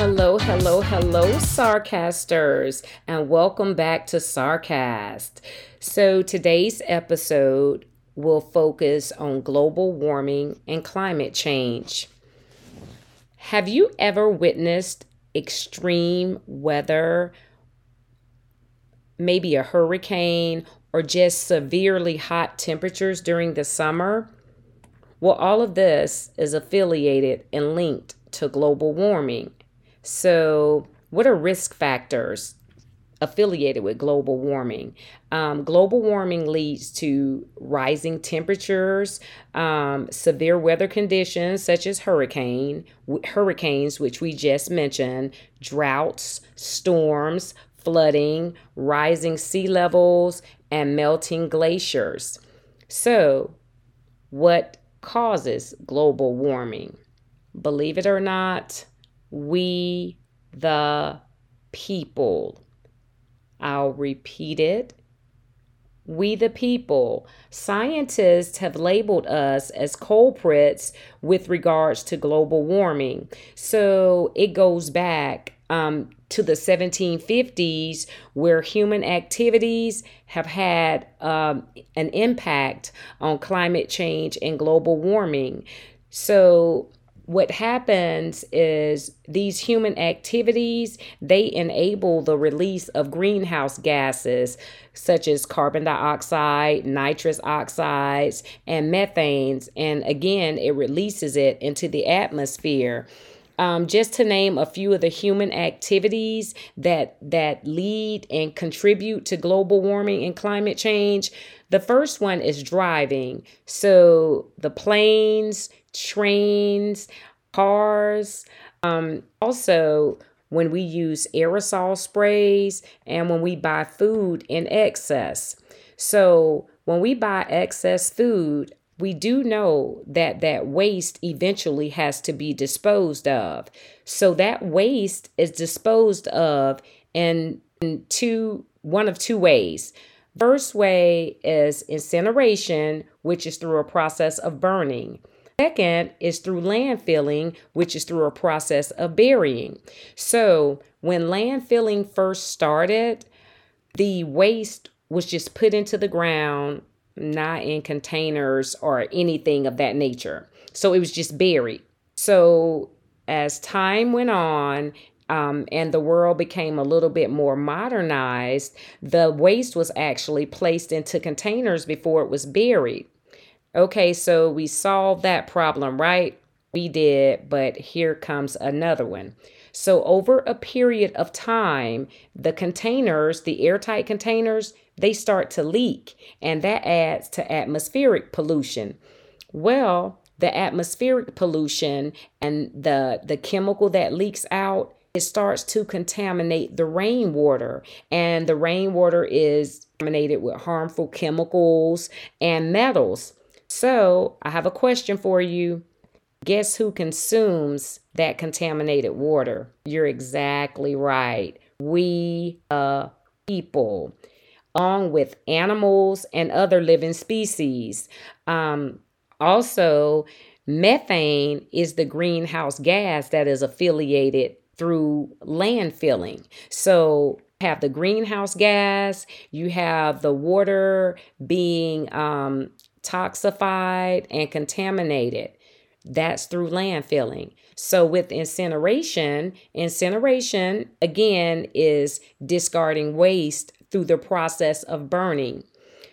Hello, hello, hello, Sarcasters, and welcome back to Sarcast. So, today's episode will focus on global warming and climate change. Have you ever witnessed extreme weather, maybe a hurricane, or just severely hot temperatures during the summer? Well, all of this is affiliated and linked to global warming. So, what are risk factors affiliated with global warming? Um, global warming leads to rising temperatures, um, severe weather conditions such as hurricane, hurricanes, which we just mentioned, droughts, storms, flooding, rising sea levels, and melting glaciers. So, what causes global warming? Believe it or not, we the people. I'll repeat it. We the people. Scientists have labeled us as culprits with regards to global warming. So it goes back um, to the 1750s, where human activities have had um, an impact on climate change and global warming. So what happens is these human activities they enable the release of greenhouse gases such as carbon dioxide nitrous oxides and methanes. And again it releases it into the atmosphere um, just to name a few of the human activities that that lead and contribute to global warming and climate change the first one is driving so the planes trains, cars. Um, also, when we use aerosol sprays and when we buy food in excess. So, when we buy excess food, we do know that that waste eventually has to be disposed of. So that waste is disposed of in, two one of two ways. First way is incineration, which is through a process of burning. Second is through landfilling, which is through a process of burying. So, when landfilling first started, the waste was just put into the ground, not in containers or anything of that nature. So, it was just buried. So, as time went on, um, and the world became a little bit more modernized, the waste was actually placed into containers before it was buried. Okay, so we solved that problem, right? We did, but here comes another one. So, over a period of time, the containers, the airtight containers, they start to leak, and that adds to atmospheric pollution. Well, the atmospheric pollution and the, the chemical that leaks out, it starts to contaminate the rainwater, and the rainwater is contaminated with harmful chemicals and metals. So I have a question for you. Guess who consumes that contaminated water? You're exactly right. We, uh, people, along with animals and other living species. Um, also, methane is the greenhouse gas that is affiliated through landfilling. So, have the greenhouse gas, you have the water being um, toxified, and contaminated. That's through landfilling. So, with incineration, incineration again is discarding waste through the process of burning.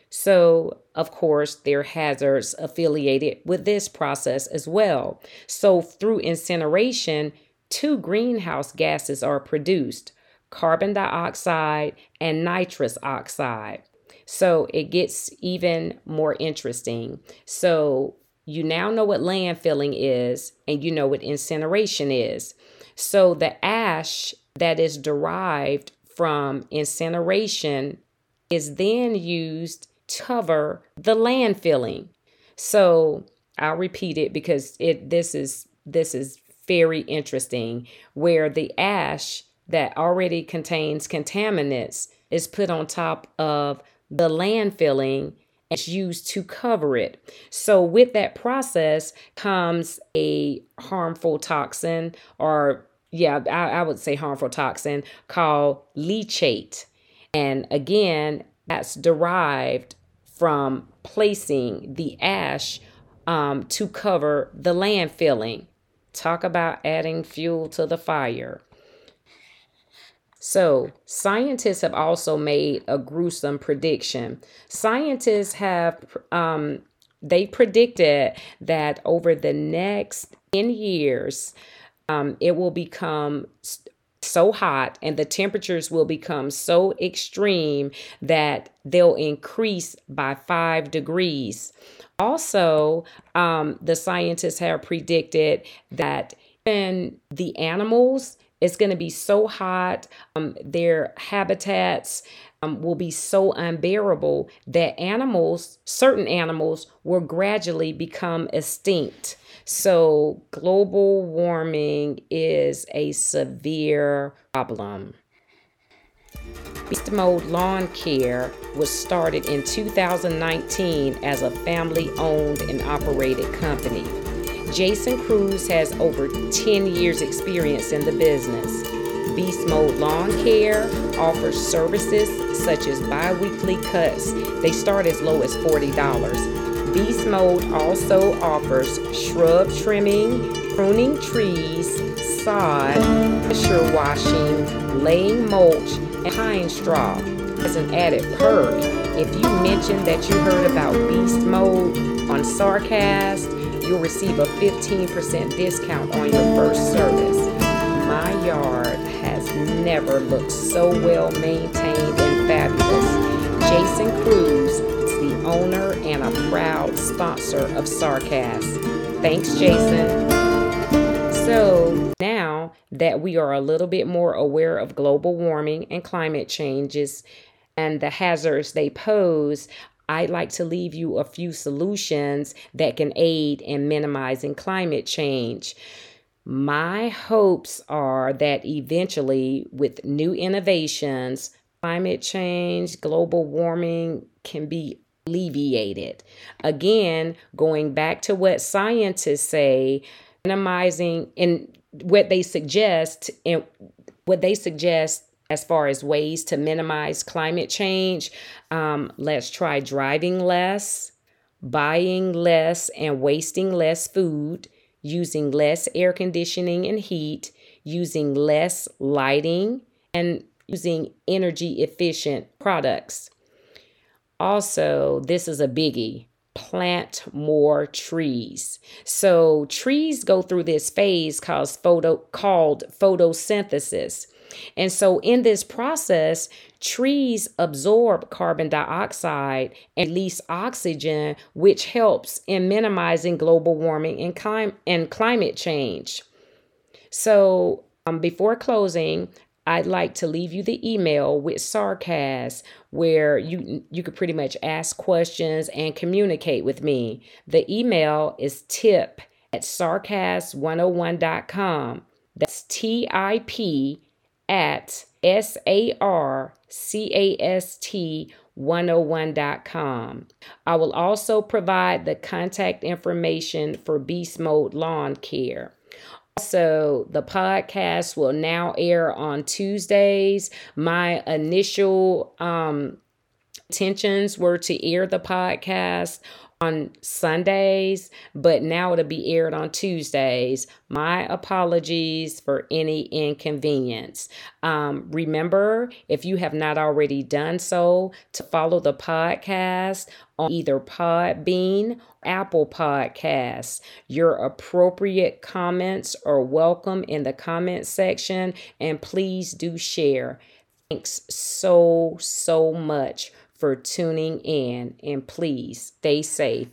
So, of course, there are hazards affiliated with this process as well. So, through incineration, two greenhouse gases are produced carbon dioxide and nitrous oxide. So it gets even more interesting. So you now know what landfilling is and you know what incineration is. So the ash that is derived from incineration is then used to cover the landfilling. So I'll repeat it because it this is this is very interesting where the ash that already contains contaminants is put on top of the landfilling is used to cover it. So, with that process comes a harmful toxin or yeah, I, I would say harmful toxin called leachate. And again, that's derived from placing the ash um, to cover the landfilling. Talk about adding fuel to the fire. So, scientists have also made a gruesome prediction. Scientists have um, they predicted that over the next 10 years, um, it will become so hot and the temperatures will become so extreme that they'll increase by five degrees. Also, um, the scientists have predicted that in the animals, it's going to be so hot, um, their habitats um, will be so unbearable that animals, certain animals, will gradually become extinct. So, global warming is a severe problem. Beast Mode Lawn Care was started in 2019 as a family owned and operated company. Jason Cruz has over 10 years' experience in the business. Beast Mode Lawn Care offers services such as bi weekly cuts. They start as low as $40. Beast Mode also offers shrub trimming, pruning trees, sod, pressure washing, laying mulch, and pine straw. As an added perk, if you mention that you heard about Beast Mode on Sarcast, you'll receive a 15% discount on your first service. My yard has never looked so well maintained and fabulous. Jason Cruz owner and a proud sponsor of Sarcast. Thanks, Jason. So now that we are a little bit more aware of global warming and climate changes and the hazards they pose, I'd like to leave you a few solutions that can aid in minimizing climate change. My hopes are that eventually, with new innovations, climate change, global warming can be alleviated. Again, going back to what scientists say, minimizing and what they suggest and what they suggest as far as ways to minimize climate change, um, let's try driving less, buying less, and wasting less food using less air conditioning and heat, using less lighting, and using energy efficient products. Also, this is a biggie plant more trees. So, trees go through this phase called, photo, called photosynthesis. And so, in this process, trees absorb carbon dioxide and release oxygen, which helps in minimizing global warming and, clim- and climate change. So, um, before closing, I'd like to leave you the email with Sarcast where you you could pretty much ask questions and communicate with me. The email is tip at sarcast101.com. That's T I P at S A R C A S T 101.com. I will also provide the contact information for Beast Mode Lawn Care. Also, the podcast will now air on Tuesdays. My initial um, intentions were to air the podcast on Sundays, but now it'll be aired on Tuesdays. My apologies for any inconvenience. Um, remember, if you have not already done so, to follow the podcast on either Podbean, Apple Podcasts. Your appropriate comments are welcome in the comment section, and please do share. Thanks so, so much for tuning in and please stay safe.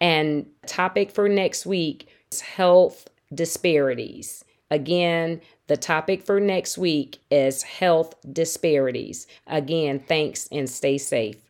And topic for next week is health disparities. Again, the topic for next week is health disparities. Again, thanks and stay safe.